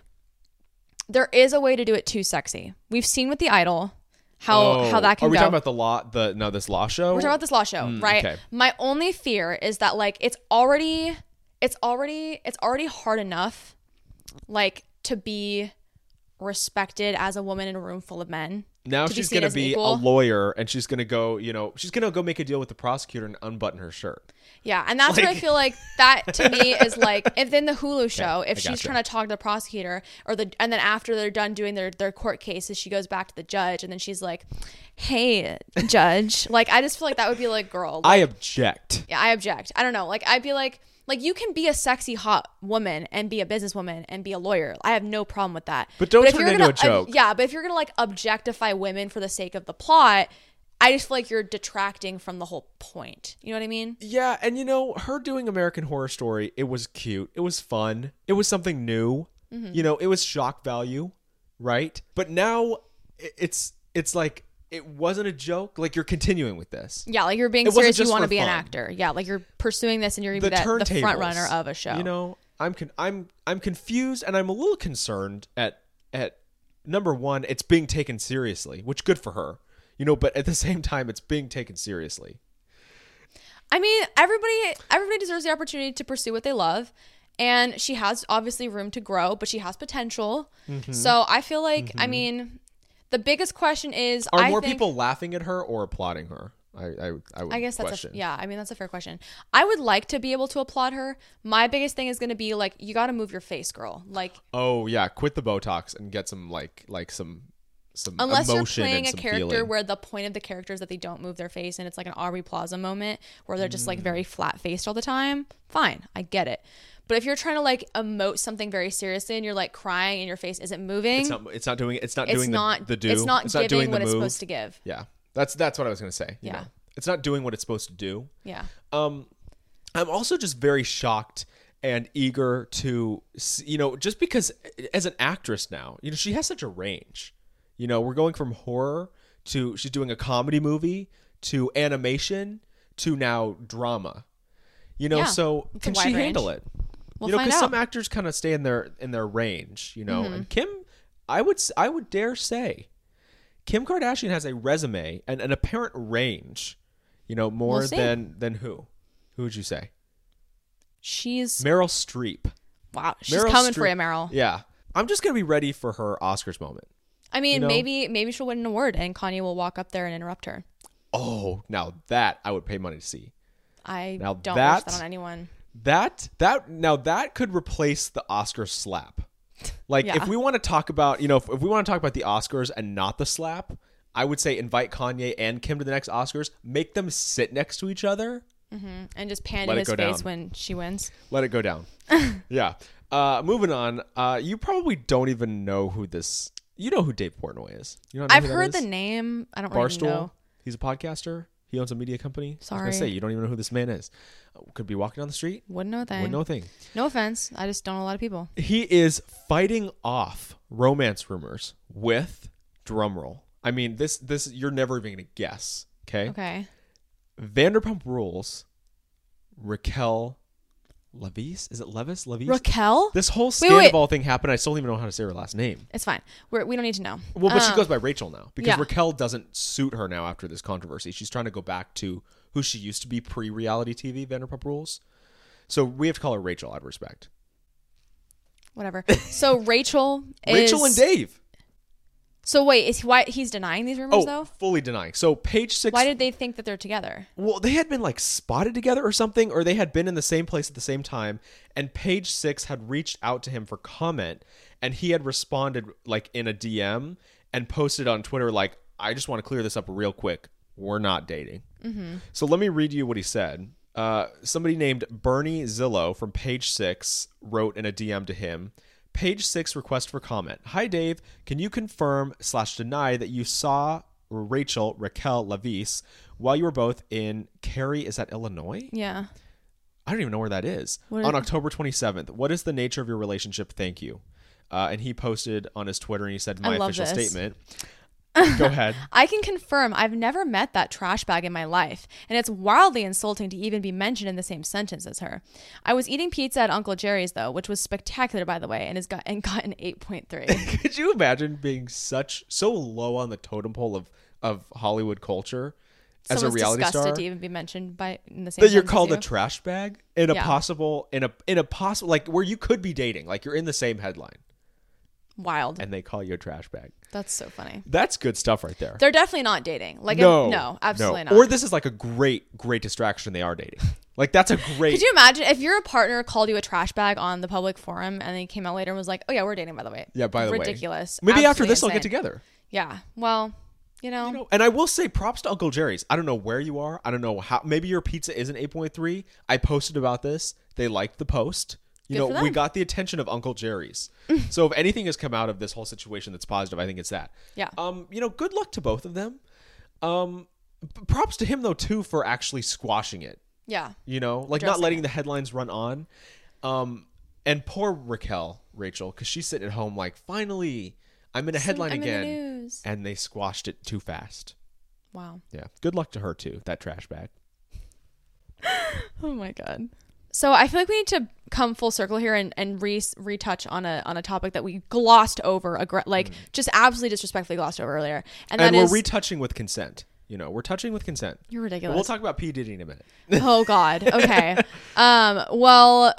there is a way to do it too sexy. We've seen with the Idol how how that can Oh, Are we go. talking about the law? The no, this law show. We're talking about this law show, right? Mm, okay. My only fear is that like it's already, it's already, it's already hard enough, like to be respected as a woman in a room full of men. Now she's going to an be a lawyer and she's going to go, you know, she's going to go make a deal with the prosecutor and unbutton her shirt. Yeah, and that's what I feel like that to me is like if in the Hulu *laughs* show, I if she's trying to talk to the prosecutor or the and then after they're done doing their their court cases, she goes back to the judge and then she's like, "Hey, judge." *laughs* like I just feel like that would be like, "Girl, I object. yeah, I object." I don't know. Like I'd be like like you can be a sexy hot woman and be a businesswoman and be a lawyer. I have no problem with that. But don't if turn it into gonna- a uh, joke. yeah, but if you're going to like objectify women for the sake of the plot, I just feel like you're detracting from the whole point. You know what I mean? Yeah, and you know, her doing American Horror Story, it was cute. It was fun. It was something new. Mm-hmm. You know, it was shock value, right? But now it's it's like it wasn't a joke. Like you're continuing with this. Yeah, like you're being It serious. You want to be an actor. Yeah, like you're pursuing this and you're The gonna be that, the front runner of a show. You know, I'm con- I'm I'm confused and I'm a little concerned at at number one, it's being taken seriously, which good for her. You know, but at the *laughs* same time, it's being taken seriously. I mean, everybody everybody deserves the opportunity to pursue what they love. And she has obviously room to grow, but she has potential. Mm-hmm. So I feel like, I mean, the biggest question is Are I more think, people laughing at her or applauding her? I I, I would I guess that's question. a yeah. I mean, that's a fair question. I would like to be able to applaud her. My biggest thing is going to be like, you got to move your face, girl. Like, Oh yeah, quit the Botox and get some like like some some unless you're playing a character feeling. where the point of the character is that they don't move their face and it's like an Aubrey Plaza moment where they're just like very Mm. flat faced all the time, fine, I get it. But if you're trying to like emote something very seriously and you're like crying and your face isn't moving, it's not it's not doing it's not it's doing not the, the do. it's not giving doing the what it's supposed to give. Yeah, that's that's what I was gonna say. Yeah. know. it's not doing what it's supposed to do. Yeah. Um, I'm also just very shocked and eager to, you know, just because as an actress now, you know, she has such a range. You know, we're going from horror to she's doing a comedy movie to animation to now drama. You know, Yeah, so can she wide handle it? We'll you know, because. Mm-hmm. some actors kind of stay in their in their range. You know, and Kim, I would I would dare say, Kim Kardashian has a resume and an apparent range. You know, more We'll than than who? Who would you say? She's Meryl Streep. wow, she's Meryl coming for you, Meryl. Yeah, I'm just gonna be ready for her Oscars moment. I mean, know? maybe maybe she'll win an award and Kanye will walk up there and interrupt her. Oh, now that I would pay money to see. I Now don't that- wish that on anyone. That that now that could replace the Oscar slap. Like Yeah. if we want to talk about, you know, if, if we want to talk about the Oscars and not the slap, I would say invite Kanye and Kim to the next Oscars, make them sit next to each other, And just pan Let in his face down. when she wins. let it go down. *laughs* yeah. Uh moving on. Uh you probably don't even know who this you know who Dave Portnoy is. You know I've heard the name. I don't really know. Barstool. know. He's a podcaster. He owns a media company. I Sorry. gonna say you don't even know who this man is. Uh, Could be walking down the street. Wouldn't know a thing. Wouldn't know a thing. No offense. I just don't know a lot of people. He is fighting off romance rumors with drumroll. I mean, this this you're never even gonna guess. Okay. Okay. Vanderpump Rules. Raquel Leviss. Is it Levis? Levis? Raquel? this whole Wait, wait. Scandal thing happened. I still don't even know how to say her last name. It's fine. We're, we don't need to know. Well, but she Um, goes by Rachel now because yeah. Raquel doesn't suit her now after this controversy. She's trying to go back to who she used to be pre-reality TV Vanderpump Rules. So we have to call her Rachel out of respect. Whatever. So *laughs* Rachel is Rachel and Dave. So wait, is he, why he's denying these rumors Oh, though? fully denying. So page six. Why did they think that they're together? well, they had been like spotted together or something, or they had been in the same place at the same time. And page six had reached out to him for comment, and he had responded like in a DM and posted on Twitter like, "I just want to clear this up real quick. We're not dating." Mm-hmm. So let me read you what he said. Uh, somebody named Bernie Zillow from Page Six wrote in a DM to him. Page Six request for comment. Hi Dave, can you confirm slash deny that you saw Rachel Raquel Leviss while you were both in Cary? Is that Illinois? Yeah. I don't even know where that is. What on is- October 27th. What is the nature of your relationship? Thank you. Uh, and he posted on his Twitter and he said, My official this. statement. *laughs* Go ahead. *laughs* I can confirm I've never met that trash bag in my life, and it's wildly insulting to even be mentioned in the same sentence as her. I was eating pizza at Uncle Jerry's though, which was spectacular by the way, and has got and got an eight point three. *laughs* Could you imagine being such so low on the totem pole of, of Hollywood culture as Someone's a reality disgusted star to even be mentioned by in the same that you're called a trash bag in a Yeah. possible in a in a possible like where you could be dating like you're in the same headline Wild. and they call you a trash bag. That's so funny. That's good stuff right there. They're definitely not dating. Like no, no, absolutely not. Or this is like a great great distraction. They are dating. Like that's a great. Could you imagine if your partner called you a trash bag on the public forum and then came out later and was like, "Oh yeah, we're dating by the way." yeah. By the way, ridiculous. Maybe after this I'll get together. Yeah. Well, you know, You know, and I will say props to Uncle Jerry's. I don't know where you are. I don't know how. Maybe your pizza isn't 8.3. I posted about this. They liked the post. You Good know, we got the attention of Uncle Jerry's. so if anything has come out of this whole situation that's positive, I think it's that. Yeah. Um, you know, good luck to both of them. Um, p- props to him though too for actually squashing it. yeah. You know, like not Addressing letting the headlines run on. Um, and poor Raquel, Rachel, because she's sitting at home like, finally, I'm in a headline I'm in the again, news. and they squashed it too fast. Wow. Yeah. Good luck to her too. That trash bag. *laughs* Oh my god. So I feel like we need to come full circle here and, and re- retouch on a on a topic that we glossed over, aggr- like just absolutely disrespectfully glossed over earlier, and, Mm. and we're is retouching with consent. You know, we're touching with consent. you're But ridiculous. we'll talk about P Diddy in a minute. *laughs* oh God. *laughs* Okay. um. Well,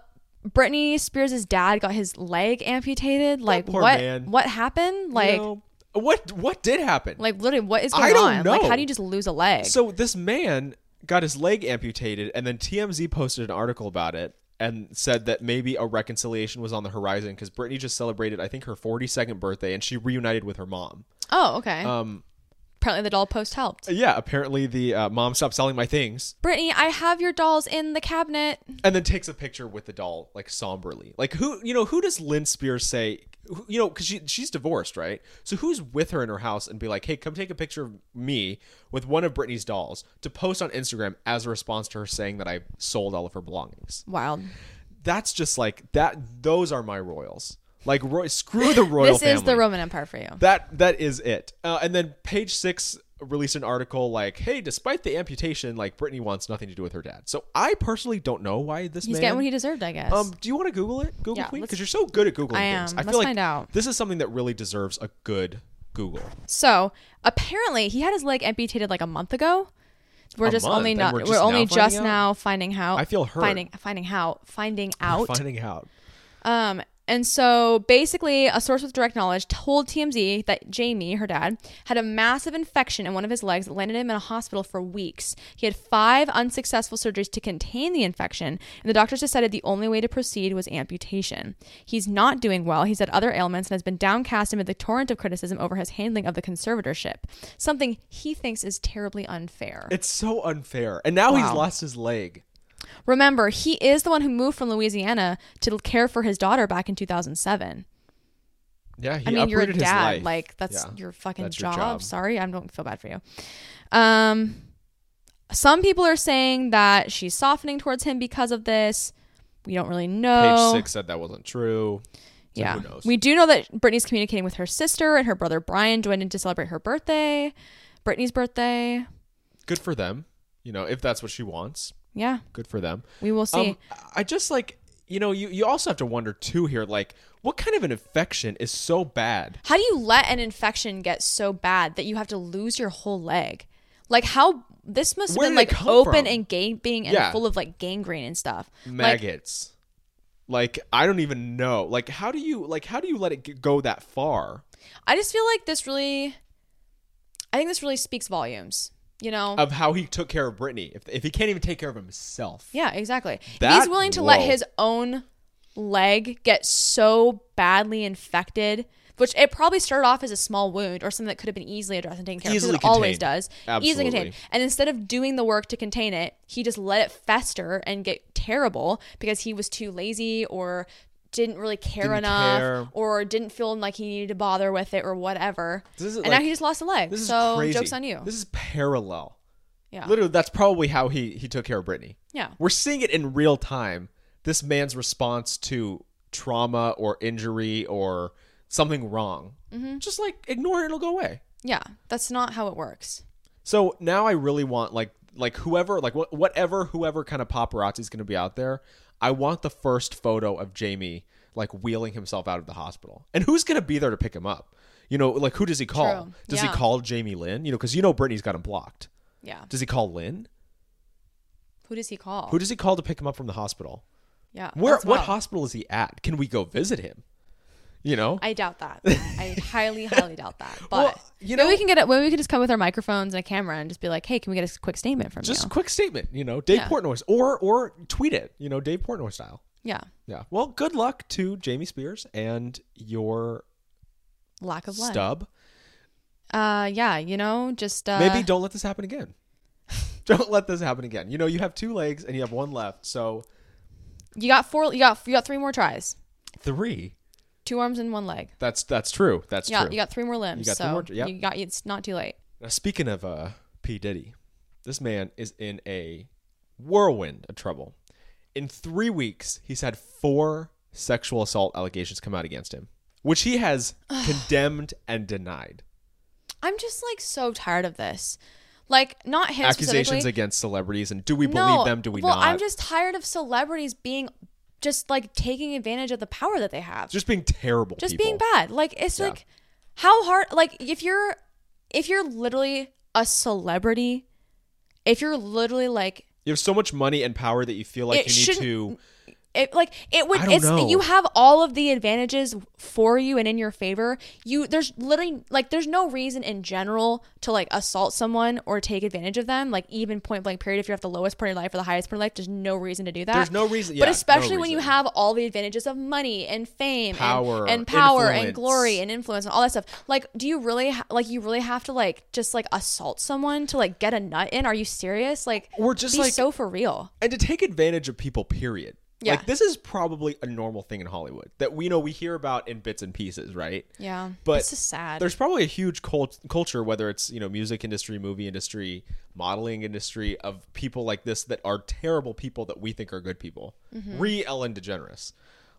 Britney Spears' dad got his leg amputated. Like poor what? man. What happened? Like, You know, what what did happen? like literally, what is I going don't on? Like, know. how do you just lose a leg? so this man got his leg amputated, and then TMZ posted an article about it and said that maybe a reconciliation was on the horizon because Britney just celebrated, I think, her 42nd birthday, and she reunited with her mom. oh, okay. Um, Apparently, the doll post helped. yeah, apparently the uh, mom stopped selling my things, Britney, I have your dolls in the cabinet. and then takes a picture with the doll like somberly. Like who, you know, who does Lynn Spears say? who- You know, because she she's divorced, right? So who's with her in her house and be like, "Hey, come take a picture of me with one of Britney's dolls to post on Instagram as a response to her saying that I sold all of her belongings." Wild. That's just like that. Those are my royals. Like Roy, screw the royal This family. is the Roman Empire for you. That that is it. Uh, and then Page Six released an article like, "Hey, despite the amputation, like Britney wants nothing to do with her dad." So I personally don't know why this He's man. getting what he deserved, I guess. um, do you want to Google it? Google Yeah, Queen because you're so good at googling I things. am. I Let's feel like find out. this is something that really deserves a good Google. so apparently, he had his leg amputated like a month ago. We're A just month, only not. we're We're, just only now finding just out? now finding out. I feel hurt. Finding finding how finding out. Finding out. Um, and so basically, a source with direct knowledge told TMZ that Jamie, her dad, had a massive infection in one of his legs that landed him in a hospital for weeks. He had five unsuccessful surgeries to contain the infection, and the doctors decided the only way to proceed was amputation. He's not doing well. He's had other ailments and has been downcast amid the torrent of criticism over his handling of the conservatorship, something he thinks is terribly unfair. It's so unfair. And now he's lost his leg. Remember, he is the one who moved from Louisiana to care for his daughter back in 2007. Yeah, he I mean, you're a dad. life. Like that's Yeah, your fucking that's your job. job. Sorry, I don't feel bad for you. Um, some people are saying that she's softening towards him because of this. We don't really know. Page Six said that wasn't true. So yeah, who knows? we do know that Britney's communicating with her sister and her brother Brian joined in to celebrate her birthday, Britney's birthday. Good for them. You know, if that's what she wants, Yeah, good for them. we will see. Um, I just like you know you you also have to wonder too here like what kind of an infection is so bad? How do you let an infection get so bad that you have to lose your whole leg? Like how this must have Where been like open from? and gaping and Yeah. full of like gangrene and stuff. Maggots. Like, I don't even know. Like how do you like how do you let it go that far? I just feel like this really, I think this really speaks volumes. You know? Of how he took care of Britney. If if he can't even take care of himself. yeah, exactly. That- He's willing to let his own leg get so badly infected which it probably started off as a small wound or something that could have been easily addressed and taken care of. Easily Because it always does. Absolutely. Easily contained. And instead of doing the work to contain it, he just let it fester and get terrible because he was too lazy or didn't really care Didn't enough care. or didn't feel like he needed to bother with it or whatever. And like- now he just lost a leg. This is so crazy. joke's on you. This is parallel. yeah. Literally, that's probably how he he took care of Britney. Yeah. We're seeing it in real time. This man's response to trauma or injury or something wrong. Mm-hmm. Just like ignore it, it'll go away. Yeah. That's not how it works. So now I really want like like whoever like wh- whatever whoever kind of paparazzi is going to be out there. I want the first photo of Jamie like wheeling himself out of the hospital, and who's going to be there to pick him up? You know, like who does he call? True. Does Yeah. he call Jamie Lynn? You know, because you know Britney's got him blocked. Yeah. Does he call Lynn? Who does he call? Who does he call to pick him up from the hospital? yeah. Where what hospital is he at? Can we go visit him? You know, I doubt that. *laughs* I highly, highly doubt that. But Well, you maybe know- we can get it. Maybe we can just come with our microphones and a camera and just be like, "Hey, can we get a quick statement from just a you?" quick statement. You know, Dave Yeah. Portnoy or or tweet it. You know, Dave Portnoy style. Yeah, Yeah. Well, good luck to Jamie Spears and your lack of stub. Uh, yeah, you know, just uh, Maybe don't let this happen again. *laughs* don't let this happen again. You know, you have two legs and you have one left, so you got four. You got you got three more tries. three. Two arms and one leg. That's that's true. That's true. Yeah, true. you got three more limbs. You got so three more- yep. you got. It's not too late. Now, speaking of uh, P Diddy, this man is in a whirlwind of trouble. In three weeks, he's had four sexual assault allegations come out against him, which he has *sighs* condemned and denied. I'm just like so tired of this. Like not him Accusations against celebrities, and do we believe no, them? Do we well, not? I'm just tired of celebrities being just like taking advantage of the power that they have. just being terrible. just people. being bad. Like it's Yeah. like how hard like if you're if you're literally a celebrity, if you're literally like You have so much money and power that you feel like you need to. It like it would it's know. you have all of the advantages for you and in your favor. You there's literally like there's no reason in general to like assault someone or take advantage of them like even point blank period if you're at the lowest point of your life or the highest point of life there's no reason to do that. There's no reason- yeah, but no especially when you have all the advantages of money and fame Power, and, and power and glory and influence and all that stuff. Like do you really ha- like you really have to like just like assault someone to like get a nut in? Are you serious? Like we're just, be like- so for real. and to take advantage of people period Yeah. like this is probably a normal thing in hollywood that we know we hear about in bits and pieces right? Yeah. But it's just sad. there's probably a huge cult- culture whether it's you know music industry movie industry modeling industry of people like this that are terrible people that we think are good people. Mm-hmm. re ellen degeneres.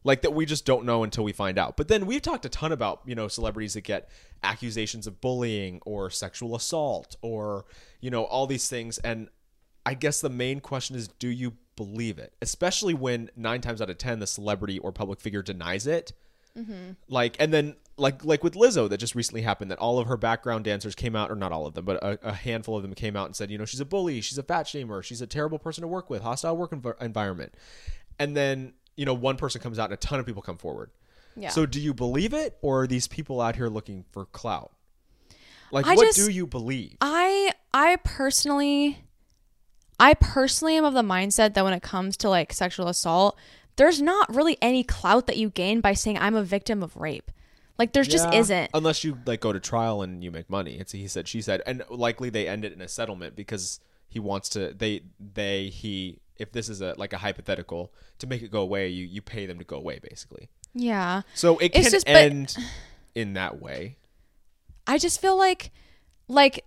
Like that we just don't know until we find out. But then we've talked a ton about you know celebrities that get accusations of bullying or sexual assault or you know all these things. And I guess the main question is do you believe it? Especially when nine times out of 10, the celebrity or public figure denies it. Mm-hmm. Like, and then, like, like with Lizzo, that just recently happened that all of her background dancers came out, or not all of them, but a, a handful of them came out and said, you know, she's a bully, she's a fat shamer, she's a terrible person to work with, hostile work env- environment. And then, you know, one person comes out and a ton of people come forward. Yeah. So do you believe it, or are these people out here looking for clout? Like, I what just- do you believe? I I personally I personally am of the mindset that when it comes to like sexual assault, there's not really any clout that you gain by saying I'm a victim of rape. Like there's just isn't. Unless you like go to trial and you make money. It's he said she said, and likely they end it in a settlement because he wants to. They they he. If this is a like a hypothetical to make it go away, you you pay them to go away basically. Yeah. So it It's can just- but- end in that way. I just feel like like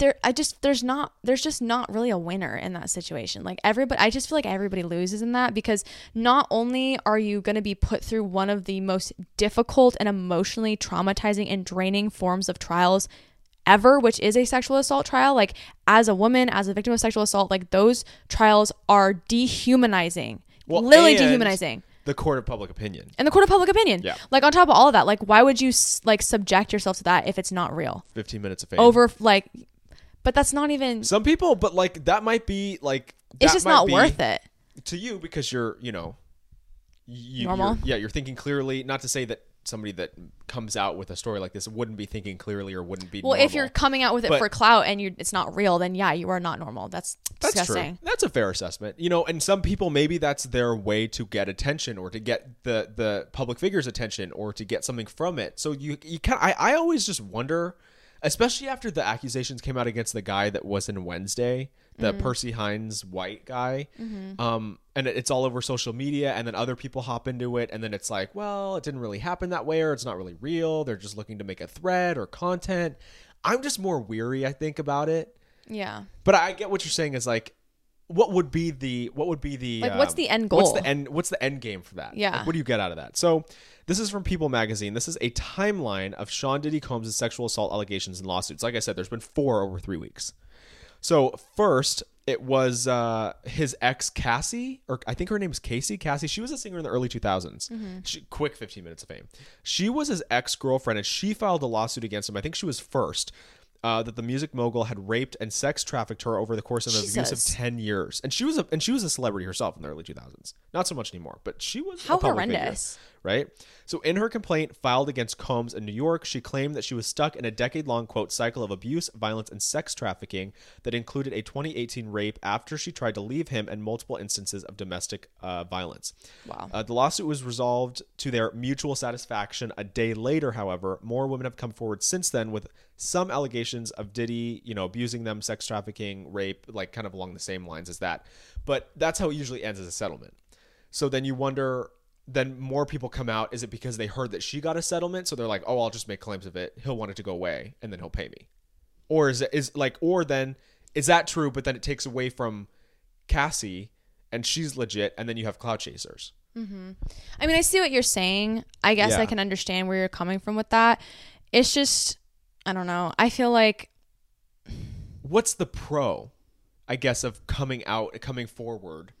there I just there's not there's just not really a winner in that situation. Like everybody I just feel like everybody loses in that because not only are you going to be put through one of the most difficult and emotionally traumatizing and draining forms of trials ever, which is a sexual assault trial, like as a woman, as a victim of sexual assault, like those trials are dehumanizing. literally and dehumanizing The court of public opinion. and the court of public opinion. Yeah. Like on top of all of that, like why would you like subject yourself to that if it's not real? Fifteen minutes of fame. Over like, but that's not even. Some people, but like that might be like It's just not worth it. to you because you're you know you, Normal? you're- yeah you're thinking clearly not to say that somebody that comes out with a story like this wouldn't be thinking clearly or wouldn't be Well, if you're coming out with it But- for clout and you it's not real, then yeah, you are not normal. That's That's disgusting. true. That's a fair assessment. You know, and some people maybe that's their way to get attention or to get the the public figure's attention or to get something from it. So you you kind I I always just wonder, especially after the accusations came out against the guy that was in Wednesday, the Mm-hmm. Percy Hynes White guy. Um and it's all over social media and then other people hop into it and then it's like, well, it didn't really happen that way or it's not really real. They're just looking to make a thread or content. I'm just more weary, I think, about it. Yeah. But I get what you're saying is like, what would be the what would be the Like, what's um, the end What's goal? the end? What's the end game for that? Yeah. Like, what do you get out of that? So, this is from People Magazine. This is a timeline of Sean Diddy Combs' sexual assault allegations and lawsuits. Like I said, there's been four over three weeks. So first, it was uh, his ex Cassie, or I think her name name's Casey. Cassie. She was a singer in the early 2000s. She, quick 15 minutes of fame. She was his ex girlfriend, and she filed a lawsuit against him. I think she was first. Uh, that the music mogul had raped and sex trafficked her over the course of an abusive Jesus. 10 years and she was a and she was a celebrity herself in the early 2000s not so much anymore but she was How a public figure, horrendous. right so in her complaint filed against combs in new york she claimed that she was stuck in a decade-long quote cycle of abuse violence and sex trafficking that included a 2018 rape after she tried to leave him and multiple instances of domestic uh, violence Wow. uh, the lawsuit was resolved to their mutual satisfaction a day later, however. More women have come forward since then with some allegations of Diddy, you know, abusing them, sex trafficking, rape, like kind of along the same lines as that. But that's how it usually ends as a settlement. So then you wonder, then more people come out. Is it because they heard that she got a settlement? So they're like, oh, I'll just make claims of it. He'll want it to go away and then he'll pay me. Or is it is like, or then is that true? But then it takes away from Cassie and she's legit. And then you have cloud chasers. Mm-hmm. I mean, I see what you're saying. I guess Yeah. I can understand where you're coming from with that. It's just, I don't know. I feel like what's the pro i guess of coming out coming forward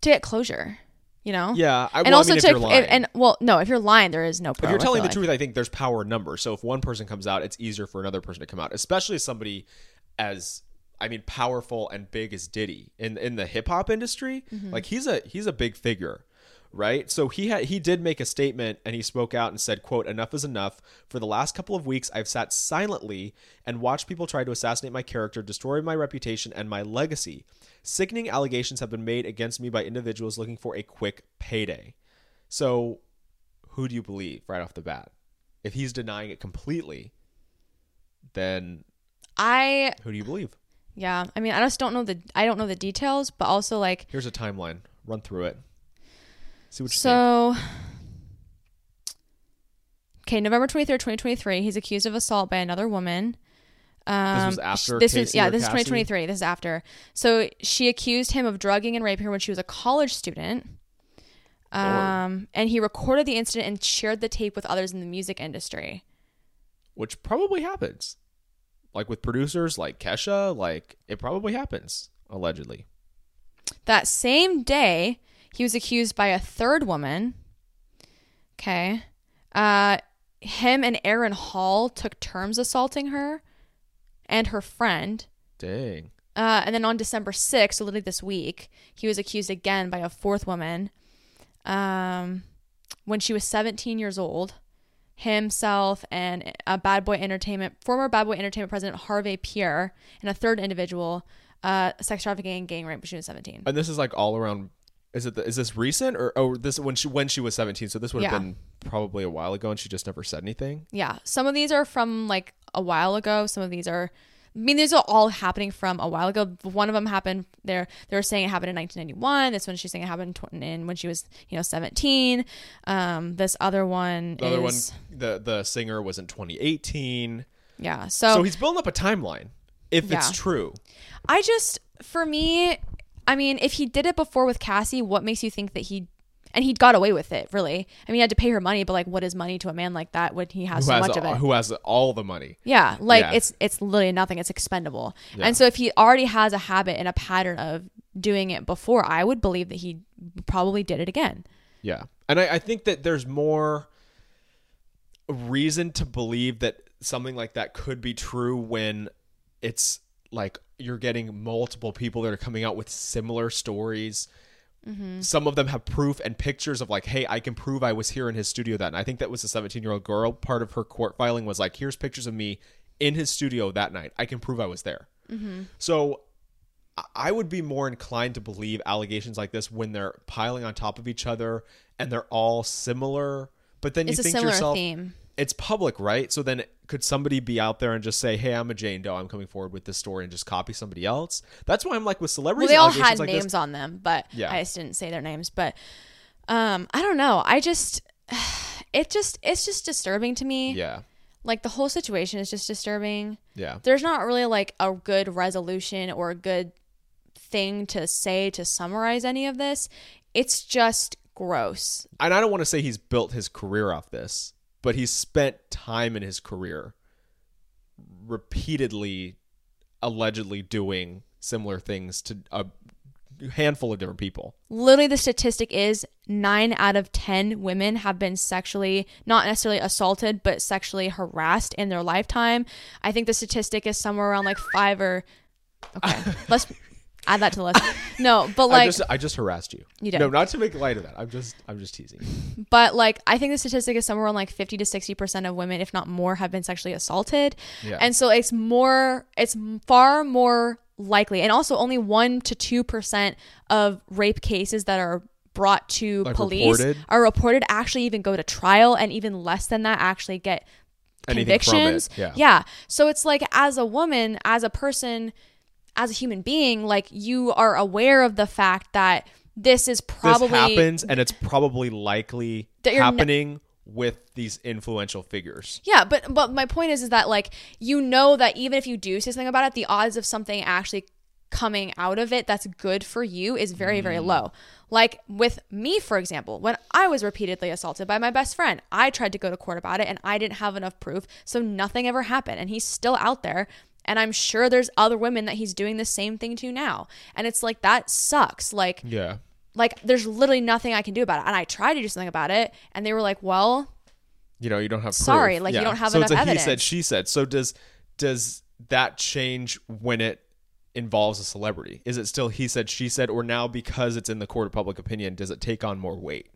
to get closure, you know? yeah I, And well, also I mean, to, if and well, no, if you're lying, there is no pro. if you're telling the like. truth i think there's power in numbers so if one person comes out it's easier for another person to come out especially somebody as i mean powerful and big as diddy in in the hip-hop industry Mm-hmm. like he's a he's a big figure right? So he had he did make a statement and he spoke out and said quote enough is enough. For the last couple of weeks i've sat silently and watched people try to assassinate my character destroy my reputation and my legacy. Sickening allegations have been made against me by individuals looking for a quick payday. So who do you believe right off the bat? If he's denying it completely then I who do you believe? Yeah. I mean, I just don't know the I don't know the details, but also like here's a timeline. Run through it see what you think so. Okay, November twenty third, twenty twenty three. He's accused of assault by another woman. Um, was after this is yeah. or This is twenty twenty three. This is after. So she accused him of drugging and raping her when she was a college student. Um, and he recorded the incident and shared the tape with others in the music industry. which probably happens like with producers like kesha like it probably happens allegedly That same day, he was accused by a third woman. Okay. Uh, him and Aaron Hall took turns assaulting her and her friend. dang Uh, and then on December 6th, so literally this week, he was accused again by a fourth woman. Um, when she was 17 years old, himself and a Bad Boy Entertainment, former Bad Boy Entertainment president Harvey Pierre, and a third individual, uh, sex trafficking and gang rape when she was 17. and this is like all around is it the, is this recent or oh this when she when she was 17 so this would have Yeah. been probably a while ago and she just never said anything Yeah, some of these are from like a while ago. Some of these are, I mean, these are all happening from a while ago. One of them happened. They're they were saying it happened in 1991. This one she's saying it happened in, when she was you know 17. Um, this other one the is other one the the singer was in 2018 yeah. So, so he's building up a timeline if it's true I just for me, I mean, if he did it before with Cassie, what makes you think that he? And he got away with it, really. I mean, he had to pay her money, but like, what is money to a man like that when he has who so has much of it? who has all the money Yeah, like Yeah. it's it's literally nothing. It's expendable. Yeah. And so if he already has a habit and a pattern of doing it before, I would believe that he probably did it again. Yeah. And I, I think that there's more reason to believe that something like that could be true when it's like you're getting multiple people that are coming out with similar stories mm-hmm. Some of them have proof and pictures of like, hey, I can prove I was here in his studio that. And I think that was a 17 year old girl. Part of her court filing was like, here's pictures of me in his studio that night. I can prove I was there. Mm-hmm. So I- would be more inclined to believe allegations like this when they're piling on top of each other and they're all similar. But then It's you think to yourself, theme. It's public, right? So then could somebody be out there and just say, "Hey, I'm a Jane Doe. I'm coming forward with this story," and just copy somebody else? That's why I'm like with Well, celebrities. they all had like names This, on them, but Yeah. I just didn't say their names. But um, I don't know. I just, *sighs* it just, it's just disturbing to me. yeah, Like the whole situation is just disturbing. yeah, There's not really like a good resolution or a good thing to say to summarize any of this. It's just gross. and I don't want to say he's built his career off this, but he's spent time in his career repeatedly, allegedly doing similar things to a handful of different people. literally the statistic is nine out of ten women have been sexually not necessarily assaulted but sexually harassed in their lifetime i think the statistic is somewhere around like five or okay *laughs* let's add that to the list *laughs* no but I like just I just harassed you. You did. No, not to make light of that. I'm just I'm just teasing. *laughs* but like i think the statistic is somewhere around like 50 to 60 percent of women if not more have been sexually assaulted Yeah. and so it's more it's far more likely and also only 1 to 2 percent of rape cases that are brought to Like police reported? are reported actually even go to trial and even less than that actually get Anything from it, convictions yeah. yeah so it's like as a woman as a person as a human being like you are aware of the fact that this is probably this happens and it's probably likely That you're n- happening with these influential figures. Yeah, but but my point is is that like you know that even if you do say something about it, the odds of something actually coming out of it that's good for you is very very Mm. low. Like with me for example, when I was repeatedly assaulted by my best friend, I tried to go to court about it and I didn't have enough proof, so nothing ever happened and he's still out there and I'm sure there's other women that he's doing the same thing to now. And it's like that sucks. Like Yeah. like there's literally nothing I can do about it. And I tried to do something about it and they were like, "Well, You know, you don't have Sorry, proof. like, you don't have so enough it's a he said, she said. So does does that change when it involves a celebrity? Is it still he said, she said, or now because it's in the court of public opinion, does it take on more weight?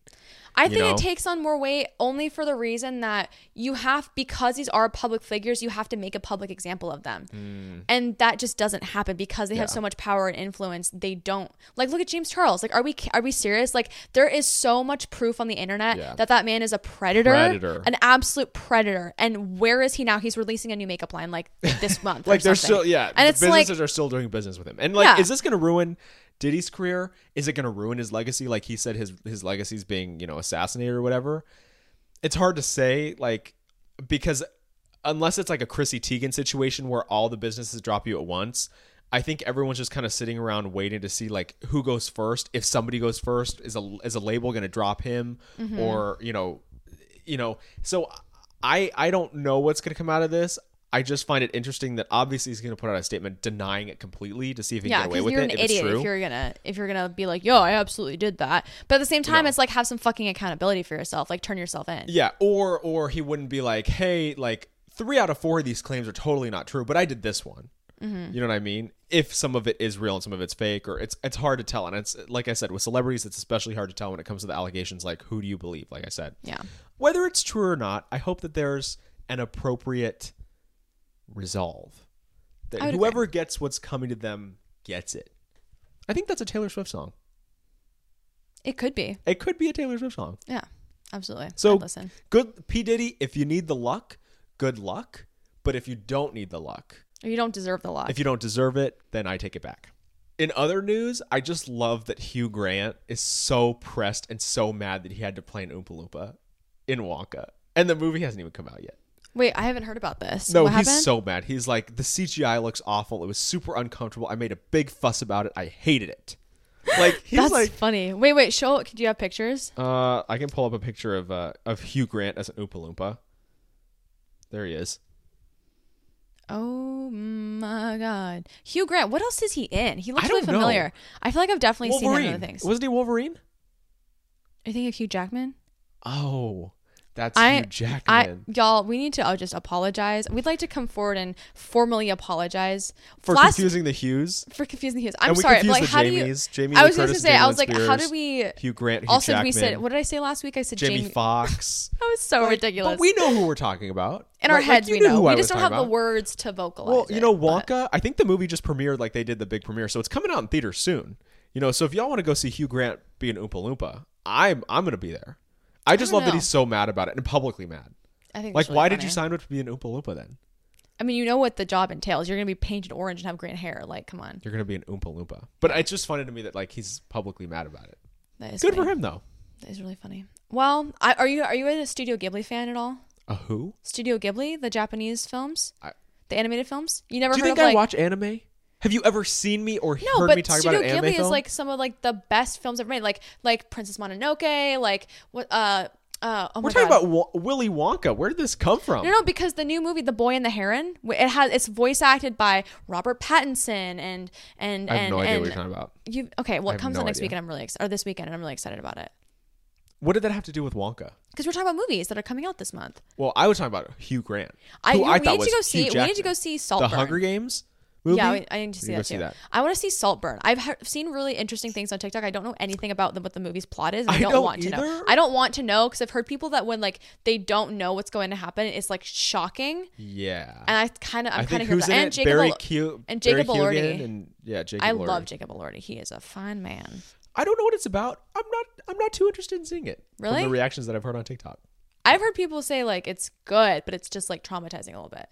I think know? it takes on more weight only for the reason that you have because these are public figures, you have to make a public example of them. And that just doesn't happen because they have Hmm. So much power and influence. They don't. Like look at James Charles. Like are we are we serious? Like there is so much proof on the internet Yeah. that that man is a predator, Predator. an absolute predator. And where is he now? He's releasing a new makeup line like this *laughs* month. Like they're something. still yeah, And it's like businesses are still doing business with him. And like Yeah. is this gonna ruin Diddy's career? Is it gonna ruin his legacy? Like he said his his legacy's being, you know, assassinated or whatever. It's hard to say, like because unless it's like a Chrissy Teigen situation where all the businesses drop you at once, I think everyone's just kind of sitting around waiting to see like who goes first. If somebody goes first, is a is a label going to drop him, Mm-hmm. or you know, you know. So I I don't know what's going to come out of this. I just find it interesting that obviously he's going to put out a statement denying it completely to see if he Yeah, can get away with you're an if idiot if you're gonna if you're gonna be like, yo, I absolutely did that. But at the same time, No. it's like have some fucking accountability for yourself. Like turn yourself in. Yeah, or or he wouldn't be like, hey, like three out of four of these claims are totally not true, but I did this one. Mm-hmm. You know what I mean? If some of it is real and some of it's fake, or it's it's hard to tell. And it's like I said, with celebrities, it's especially hard to tell when it comes to the allegations. Like, who do you believe? Like I said, Yeah. whether it's true or not, I hope that there's an appropriate resolve. That whoever gets what's coming to them gets it. I think that's a Taylor Swift song. It could be. It could be a Taylor Swift song. Yeah. Absolutely. So I'd listen. good P Diddy. If you need the luck, good luck. But if you don't need the luck, Or you don't deserve the luck. if you don't deserve it, then I take it back. In other news, I just love that Hugh Grant is so pressed and so mad that he had to play an Oompa Loompa in Wonka, and the movie hasn't even come out yet. Wait, I haven't heard about this. No, what he's happened? so mad. He's like, the CGI looks awful. It was super uncomfortable. I made a big fuss about it. I hated it. Like *laughs* he's That's like, funny. Wait, wait. Show. Do you have pictures? uh, I can pull up a picture of uh of Hugh Grant as an Oompa Loompa. There he is. Oh my god, Hugh Grant. What else is he in? He looks I really don't know. familiar. I feel like I've definitely seen him in Wolverine. other things. Wasn't he Wolverine? Are you thinking of Hugh Jackman? Oh, That's I, Hugh I, Jackman. y'all, we need to just apologize. We'd like to come forward and formally apologize for Last- confusing the Hues. for confusing the Hughes. I'm and sorry, like, how do you? Jamie I was Curtis gonna say, I was like, Jamie how Spears, did we? Hugh Grant, Hugh Also, Jackman, we said, what did I say last week? I said Jamie Jamie. Foxx. *laughs* That was so ridiculous. But we know who we're talking about. In our Like- like heads, we know. who We I just don't have talking the words to vocalize. Well, you know, Wonka. I think the movie just premiered. Like they did the big premiere, so it's coming out in theaters soon. You know, so if y'all want to go see Hugh Grant be an Oompa Loompa, I'm I'm gonna be there. I just don't love that he's so mad about it and publicly mad. I think Like, really why did you sign up to be an Oompa Loompa then? I mean, you know what the job entails. You're gonna be painted orange and have green hair. Like, come on. You're gonna be an Oompa Loompa. But it's just funny to me that like he's publicly mad about it. That is Good funny. for him though. That is really funny. Well, I, are you are you a Studio Ghibli fan at all? A who? Studio Ghibli, the Japanese films, I- the animated films. You never Do you think of I like watch anime? Have you ever seen me or no, heard me talk Studio about an anime Ghibli film? is like some of like the best films ever made. Like like Princess Mononoke. Like what? Uh, uh. Oh We're talking God. about Wa- Willy Wonka. Where did this come from? No, no, because the new movie, The Boy and the Heron, it has it's voice acted by Robert Pattinson and and I have and no idea and what you're talking about. you okay. Well, it comes no out next idea. week, I'm really excited. Or this weekend, and I'm really excited about it What did that have to do with Wonka? because we're talking about movies that are coming out this month. Well, I was talking about Hugh Grant. I, who you, I we thought need to go see. We need to go see Salt the Hunger Games movie. Yeah, I, I need to see that go too. see that. I want to see Saltburn. I've he- seen really interesting things on TikTok. I don't know anything about the, what the movie's plot is. I, I don't, don't want to know. I don't want to know because I've heard people that when like they don't know what's going to happen, it's like shocking. Yeah. And I kind of, I'm kind of here that. And it? Jacob, Barry Al- Q- and Jacob Elordi. and yeah, Jacob. I Elordi. love Jacob Elordi. He is a fine man. I don't know what it's about. I'm not. I'm not too interested in seeing it. Really? From the reactions that I've heard on TikTok. I've heard people say like it's good, but it's just like traumatizing a little bit.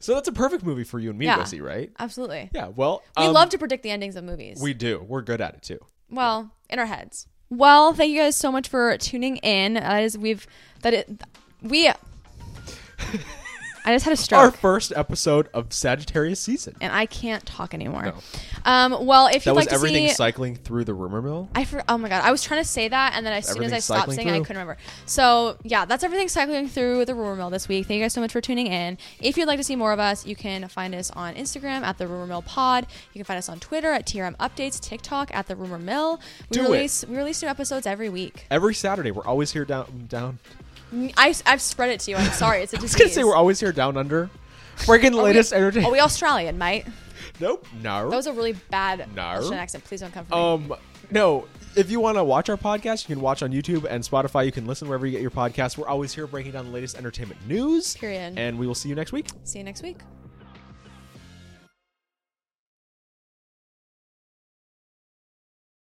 So that's a perfect movie for you and me Yeah. see, right? Absolutely. Yeah. Well, We um, love to predict the endings of movies. We do. We're good at it too. well, in our heads. Well, thank you guys so much for tuning in. As we've that it we I just had a Our first episode of Sagittarius season. and I can't talk anymore. No. Um, well, if That you'd was like to everything see cycling through the rumor mill. I for, oh my god, I was trying to say that, and then as soon as I stopped saying it, I couldn't remember. So yeah, that's everything cycling through the rumor mill this week. Thank you guys so much for tuning in. If you'd like to see more of us, you can find us on Instagram at the Rumor Mill Pod. You can find us on Twitter at TRM Updates, TikTok at the Rumor Mill. We Do it. we release new episodes every week. Every Saturday, we're always here down down. I, I've spread it to you. I'm *laughs* sorry, it's a I was disease. gonna say we're always here down under. Breaking the Are we- latest Are entertainment. we Australian, mate? Nope. No. That was a really bad No. Australian accent. Please don't come for me. Um, no. If you want to watch our podcast, you can watch on YouTube and Spotify. You can listen wherever you get your podcasts. We're always here breaking down the latest entertainment news. Period. And we will see you next week. See you next week.